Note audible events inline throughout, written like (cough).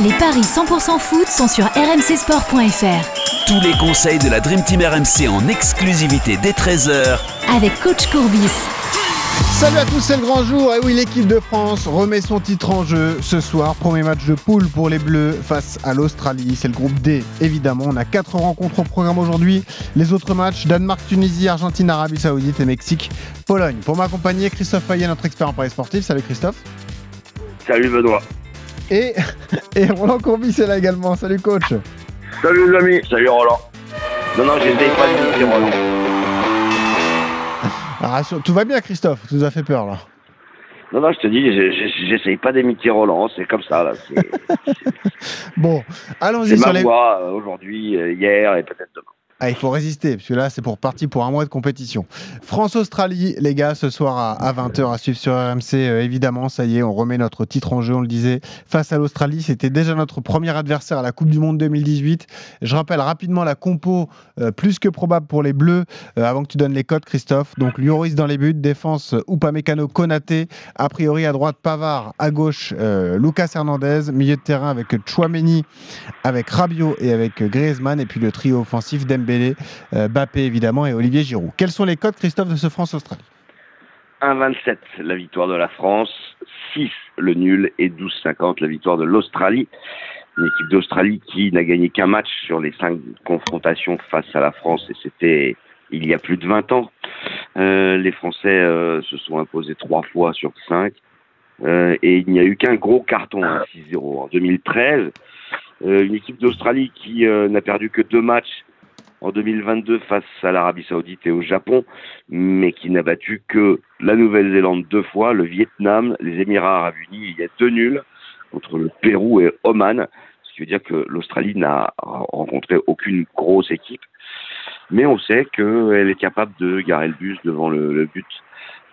Les paris 100% foot sont sur rmcsport.fr. Tous les conseils de la Dream Team RMC en exclusivité dès 13h avec coach Courbis. Salut à tous, c'est le grand jour. Et oui, l'équipe de France remet son titre en jeu ce soir. Premier match de poule pour les Bleus face à l'Australie. C'est le groupe D, évidemment. On a quatre rencontres au programme aujourd'hui. Les autres matchs Danemark, Tunisie, Argentine, Arabie Saoudite et Mexique, Pologne. Pour m'accompagner, Christophe Payet, notre expert en paris sportif. Salut Christophe. Salut Benoît. Et, et Roland Courbis est là également. Salut coach. Salut les amis. Salut Roland. Non, non, j'essaye pas de Roland. (laughs) Ah, tout va bien Christophe, tu nous as fait peur là. Non, non, je te dis, j'essaye pas d'imiter Roland, c'est comme ça là. (laughs) bon, allons-y sur les... voix euh, aujourd'hui, euh, hier et peut-être demain. Ah, il faut résister, parce que là, c'est pour partir pour un mois de compétition. France-Australie, les gars, ce soir à, 20h à suivre sur RMC. Euh, évidemment, ça y est, on remet notre titre en jeu, on le disait. Face à l'Australie, c'était déjà notre premier adversaire à la Coupe du Monde 2018. Je rappelle rapidement la compo euh, plus que probable pour les Bleus, euh, avant que tu donnes les codes, Christophe. Donc, Lloris dans les buts, défense Upamecano, Konaté. A priori, à droite, Pavard. À gauche, Lucas Hernandez. Milieu de terrain avec Chouameni, avec Rabiot et avec Griezmann. Et puis le trio offensif d'Embe Dembélé, euh, Bappé évidemment et Olivier Giroud. Quels sont les codes, Christophe, de ce France-Australie 1,27 la victoire de la France, 6 le nul et 12,50 la victoire de l'Australie. Une équipe d'Australie qui n'a gagné qu'un match sur les cinq confrontations face à la France et c'était il y a plus de 20 ans. Euh, les Français euh, se sont imposés trois fois sur cinq et il n'y a eu qu'un gros carton, 6-0 en 2013. une équipe d'Australie qui n'a perdu que deux matchs en 2022 face à l'Arabie Saoudite et au Japon, mais qui n'a battu que la Nouvelle-Zélande deux fois, le Vietnam, les Émirats Arabes Unis. Il y a deux nuls entre le Pérou et Oman, ce qui veut dire que l'Australie n'a rencontré aucune grosse équipe. Mais on sait qu'elle est capable de garer le bus devant le but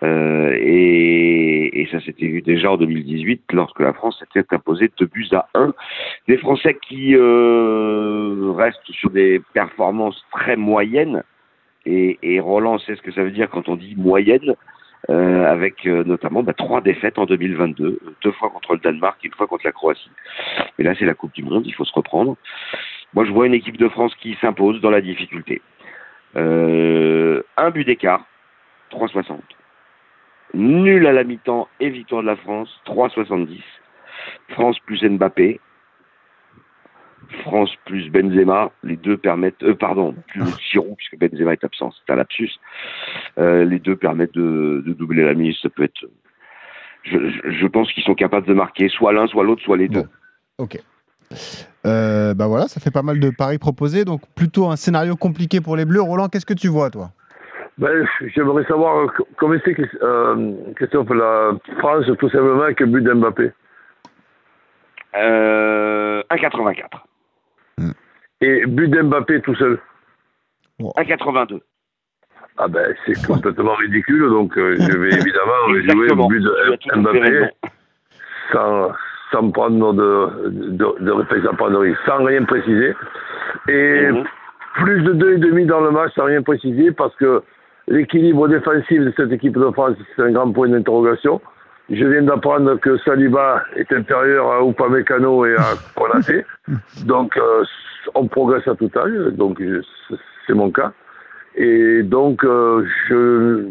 euh, et, et, ça s'était vu déjà en 2018 lorsque la France s'était imposée deux buts à 1. Des Français qui euh, restent sur des performances très moyennes. Et, et, Roland sait ce que ça veut dire quand on dit moyenne, euh, avec euh, notamment bah, trois défaites en 2022, deux fois contre le Danemark une fois contre la Croatie. Et là, c'est la Coupe du Monde, il faut se reprendre. Moi, je vois une équipe de France qui s'impose dans la difficulté. Euh, un but d'écart, 3,60 nul à la mi-temps et victoire de la France, 3,70. France plus Mbappé. France plus Benzema, les deux permettent, euh, pardon, plus Giroud puisque Benzema est absent, c'est un lapsus. Euh, les deux permettent de, doubler la mise. Ça peut être. Je, pense qu'ils sont capables de marquer soit l'un, soit l'autre, soit les deux. Ok. Euh, bah voilà, ça fait pas mal de paris proposés, donc plutôt un scénario compliqué pour les Bleus. Roland, qu'est-ce que tu vois, toi? Ben, J'aimerais savoir comment c'est euh, Christophe, la France, tout simplement, avec le but d'Mbappé? Euh, 1,84. Hmm. Et but d'Mbappé tout seul? 1,82. Ah ben, c'est complètement ridicule, donc euh, je vais (laughs) évidemment jouer le but de Mbappé sans, sans prendre de, de, de, sans rien préciser. Et mhm. plus de 2,5 dans le match sans rien préciser parce que L'équilibre défensif de cette équipe de France, c'est un grand point d'interrogation. Je viens d'apprendre que Saliba est inférieur à Upamecano et à (laughs) Konaté. Donc, euh, on progresse à tout âge. Donc, c'est mon cas. Et donc, euh, je,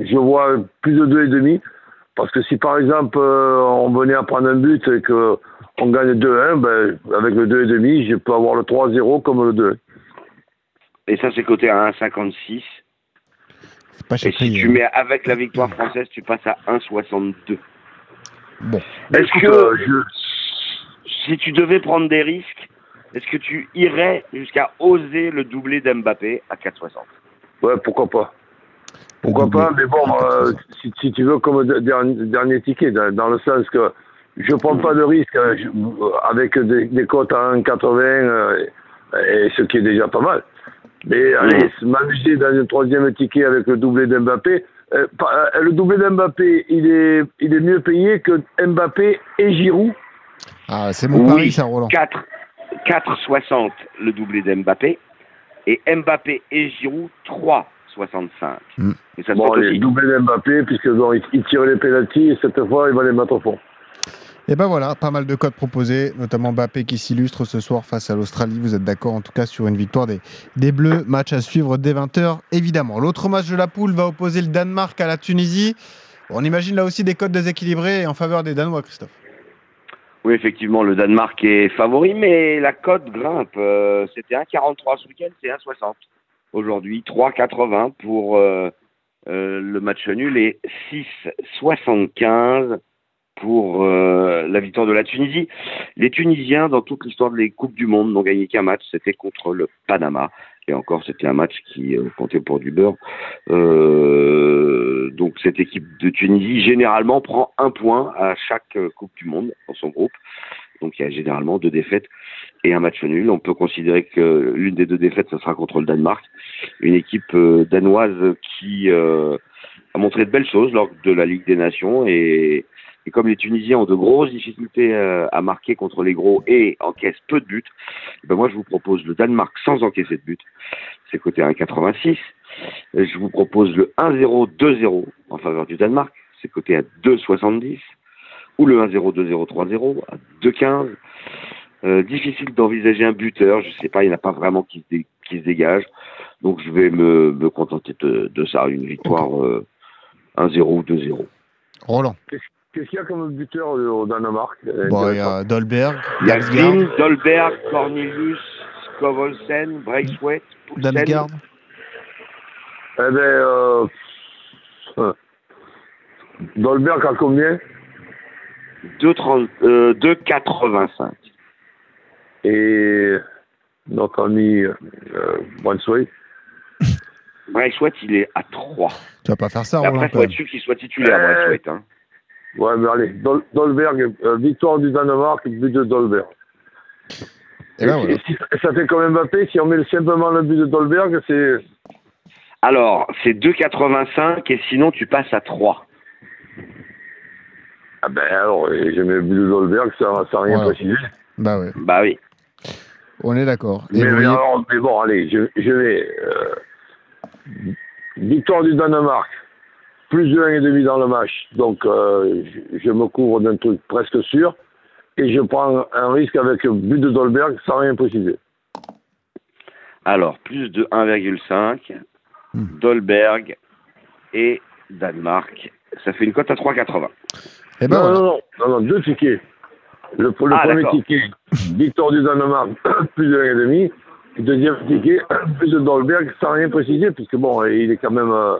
je vois plus de 2,5. Parce que si, par exemple, euh, on venait à prendre un but et qu'on gagne 2-1, ben, avec le 2,5, je peux avoir le 3-0 comme le 2. Et ça, c'est coté à 1,56. Et si tu mets avec la victoire française, tu passes à 1,62. Bon. Est-ce que euh, si tu devais prendre des risques, est-ce que tu irais jusqu'à oser le doubler d'Mbappé à 4,60 Ouais, pourquoi pas. Pourquoi pas, mais bon, euh, si, tu veux, comme dernier, ticket, dans, le sens que je prends pas de risque euh, avec des, des cotes à 1,80, et ce qui est déjà pas mal. Mais allez, m'amuser dans un troisième ticket avec le doublé d'Mbappé. Euh, euh, le doublé d'Mbappé, il est, il est mieux payé que Mbappé et Giroud. Ah, c'est mon pari, ça, Roland. 4,60 le doublé d'Mbappé. Et Mbappé et Giroud, 3,65. Mm. Et ça bon, le doublé d'Mbappé, puisque bon, il, tire les pénalties et cette fois, il va les mettre au fond. Et ben voilà, pas mal de codes proposés, notamment Mbappé qui s'illustre ce soir face à l'Australie. Vous êtes d'accord en tout cas sur une victoire des, des Bleus. Match à suivre dès 20h, évidemment. L'autre match de la poule va opposer le Danemark à la Tunisie. On imagine là aussi des codes déséquilibrés en faveur des Danois, Christophe. Oui, effectivement, le Danemark est favori, mais la cote grimpe. Euh, c'était 1,43 ce week-end, c'est 1,60 aujourd'hui. 3,80 pour euh, euh, le match nul et 6,75 pour la victoire de la Tunisie. Les Tunisiens, dans toute l'histoire des Coupes du Monde, n'ont gagné qu'un match, c'était contre le Panama. Et encore, c'était un match qui comptait pour du beurre. donc cette équipe de Tunisie, généralement, prend un point à chaque Coupe du Monde dans son groupe. Donc il y a généralement deux défaites et un match nul. On peut considérer que l'une des deux défaites, ce sera contre le Danemark, une équipe euh, danoise qui euh, a montré de belles choses lors de la Ligue des Nations et, comme les Tunisiens ont de grosses difficultés euh, à marquer contre les gros et encaissent peu de buts, eh ben moi je vous propose le Danemark sans encaisser de buts, c'est côté 1,86. Je vous propose le 1-0, 2-0 en faveur du Danemark, c'est côté à 2,70 ou le 1-0, 2-0, 3-0 à 2-15. Euh, difficile d'envisager un buteur, je sais pas, il n'y en a pas vraiment qui se, qui se dégage. Donc je vais me, me contenter de, de, ça, une victoire euh, 1-0 ou 2-0. Roland. Qu'est-ce qu'il y a comme buteur au Danemark bon, Il y a Dolberg. Il y a Green, Dolberg, Cornelius, Skovolsen, Breaksweet, Damsgaard. Eh ben, euh, Dolberg a combien? 2,85. Euh, Et notre ami euh, Brunswick Brunswick, il est à 3. Tu vas pas faire ça, Après, il faut être sûr qu'il soit titulaire, euh, Brunswick. Hein. Ouais, mais allez, Dolberg, euh, victoire du Danemark, but de Dolberg. Et, là, voilà. si, ça fait quand même Mbappé, si on met simplement le but de Dolberg, c'est... Alors, c'est 2,85 et sinon tu passes à 3. Ah ben alors, j'ai mis le but de Dolberg sans, sans rien préciser. Bah, ouais. bah oui. On est d'accord. Mais, mais, bon, allez, je, je vais. Euh, victoire du Danemark, plus de 1,5 dans le match. Donc, euh, je, me couvre d'un truc presque sûr. Et je prends un risque avec le but de Dolberg sans rien préciser. Alors, plus de 1,5, hmm. Dolberg et Danemark. Ça fait une cote à 3,80. Eh ben non, non, non, non, deux tickets. Le, le ah, premier ticket, victoire du Danemark, (coughs) plus de 1,5. Le deuxième ticket, (coughs) plus de Dolberg, sans rien préciser, puisque bon, il est quand même euh,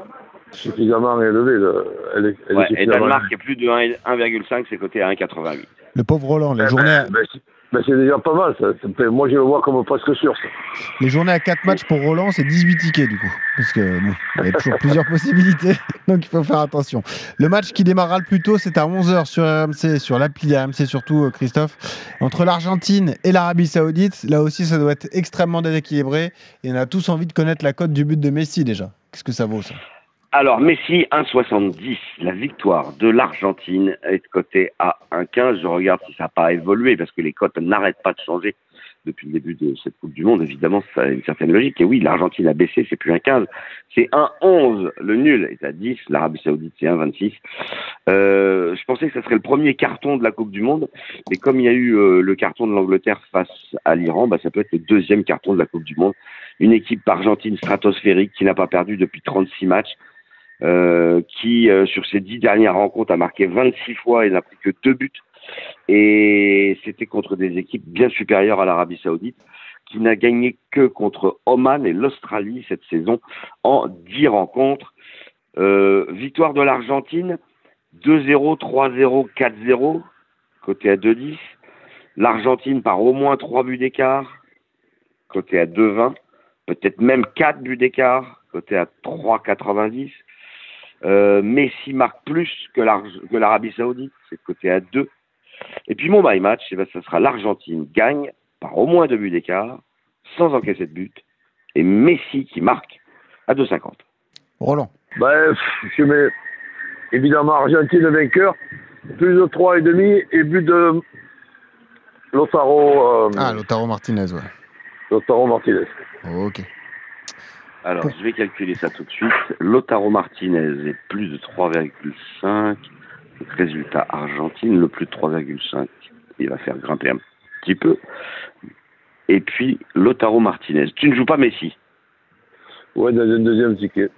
suffisamment élevé. Le, elle est, elle ouais, est et Danemark est plus de 1,5, c'est coté à 1,88. Le pauvre Roland, les eh journées. Ben, ben, ben, c'est déjà pas mal. Ça. Moi, je le vois comme presque sûr. Les journées à 4 matchs pour Roland, c'est 18 tickets du coup. Parce que bon, il y a toujours plusieurs (laughs) possibilités. Donc il faut faire attention. Le match qui démarrera le plus tôt, c'est à 11h sur RMC, sur l'appli RMC surtout, euh, Christophe. Entre l'Argentine et l'Arabie Saoudite. Là aussi, ça doit être extrêmement déséquilibré. Et on a tous envie de connaître la cote du but de Messi déjà. Qu'est-ce que ça vaut ça? Alors, Messi, 1,70. La victoire de l'Argentine est cotée à 1,15. Je regarde si ça n'a pas évolué parce que les cotes n'arrêtent pas de changer depuis le début de cette Coupe du Monde. Évidemment, ça a une certaine logique. Et oui, l'Argentine a baissé, c'est plus 1,15. C'est 1,11. Le nul est à 10. L'Arabie Saoudite, c'est 1,26. Euh, je pensais que ce serait le premier carton de la Coupe du Monde. Mais comme il y a eu euh, le carton de l'Angleterre face à l'Iran, bah, ça peut être le deuxième carton de la Coupe du Monde. Une équipe argentine stratosphérique qui n'a pas perdu depuis 36 matchs qui, euh, sur ces dix dernières rencontres, a marqué 26 fois et n'a pris que deux buts. Et c'était contre des équipes bien supérieures à l'Arabie Saoudite, qui n'a gagné que contre Oman et l'Australie cette saison en dix rencontres. Euh, victoire de l'Argentine, 2-0, 3-0, 4-0, côté à 2-10. L'Argentine par au moins trois buts d'écart, côté à 2-20. Peut-être même quatre buts d'écart, côté à 3,90. Euh, Messi marque plus que l'Arabie Saoudite, c'est côté à 2. Et puis mon my match, eh ben, ça sera l'Argentine gagne par au moins deux buts d'écart, sans encaisser de but, et Messi qui marque à 2,50. Roland. Bref, je mets évidemment Argentine vainqueur, plus de 3,5 et but de Lotaro. Euh, ah, Lotaro Martinez, ouais. Lotaro Martinez. ok. Alors, je vais calculer ça tout de suite. Lotaro Martinez est plus de 3,5. résultat Argentine, le plus de 3,5, il va faire grimper un petit peu. Et puis Lotaro Martinez. Tu ne joues pas Messi Ouais, dans un deuxième ticket.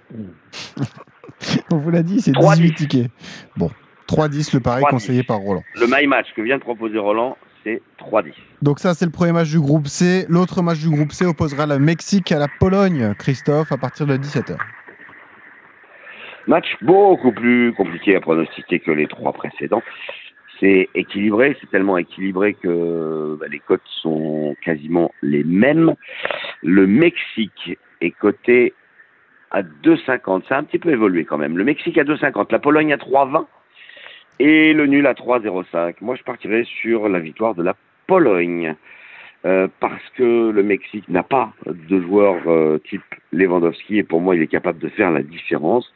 (laughs) On vous l'a dit, c'est 18 tickets. Bon, 3-10, le pari conseillé par Roland. Le my match que vient de proposer Roland, c'est 3-10. Donc ça, c'est le premier match du groupe C. L'autre match du groupe C opposera le Mexique à la Pologne, Christophe, à partir de 17h. Match beaucoup plus compliqué à pronostiquer que les trois précédents. C'est équilibré, c'est tellement équilibré que bah, les cotes sont quasiment les mêmes. Le Mexique est coté à 2,50. Ça a un petit peu évolué quand même. Le Mexique à 2,50, la Pologne à 3,20 et le nul à 3,05. Moi, je partirais sur la victoire de la Pologne. Euh, parce que le Mexique n'a pas de joueur euh, type Lewandowski et pour moi il est capable de faire la différence,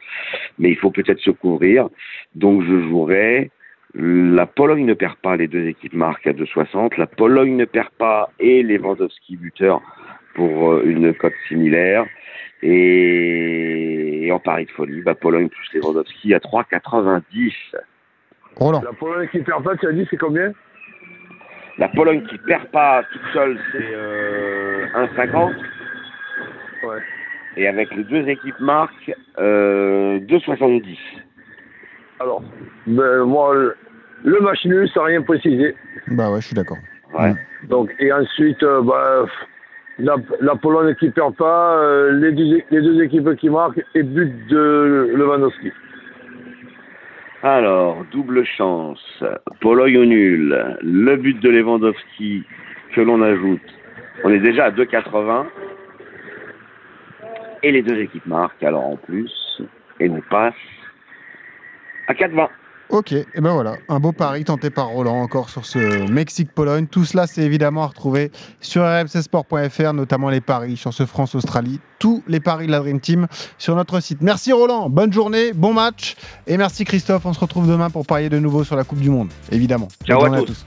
mais il faut peut-être se couvrir. Donc je jouerai. La Pologne ne perd pas, les deux équipes marquent à 2,60. La Pologne ne perd pas et Lewandowski buteur pour euh, une cote similaire. Et, en pari de folie, bah, Pologne plus Lewandowski à 3,90. Roland. La Pologne qui perd pas, tu as dit c'est combien la Pologne qui perd pas toute seule, c'est euh, 1,50. Ouais. Et avec les deux équipes marques, euh, 2,70. Alors, ben, moi, le match nul, sans rien préciser. Bah ouais, je suis d'accord. Ouais. Donc, et ensuite, euh, bah, la, la, Pologne qui perd pas, euh, les, deux, les deux équipes qui marquent et but de Lewandowski. Alors, double chance, Pologne au nul, le but de Lewandowski que l'on ajoute. On est déjà à 2,80. Et les deux équipes marquent alors en plus. Et nous passe à 4,20. Ok, et ben voilà, un beau pari tenté par Roland encore sur ce Mexique-Pologne. Tout cela, c'est évidemment à retrouver sur rmcsport.fr, notamment les paris sur ce France-Australie, tous les paris de la Dream Team sur notre site. Merci Roland, bonne journée, bon match, et merci Christophe. On se retrouve demain pour parier de nouveau sur la Coupe du Monde, évidemment. Ciao à tous.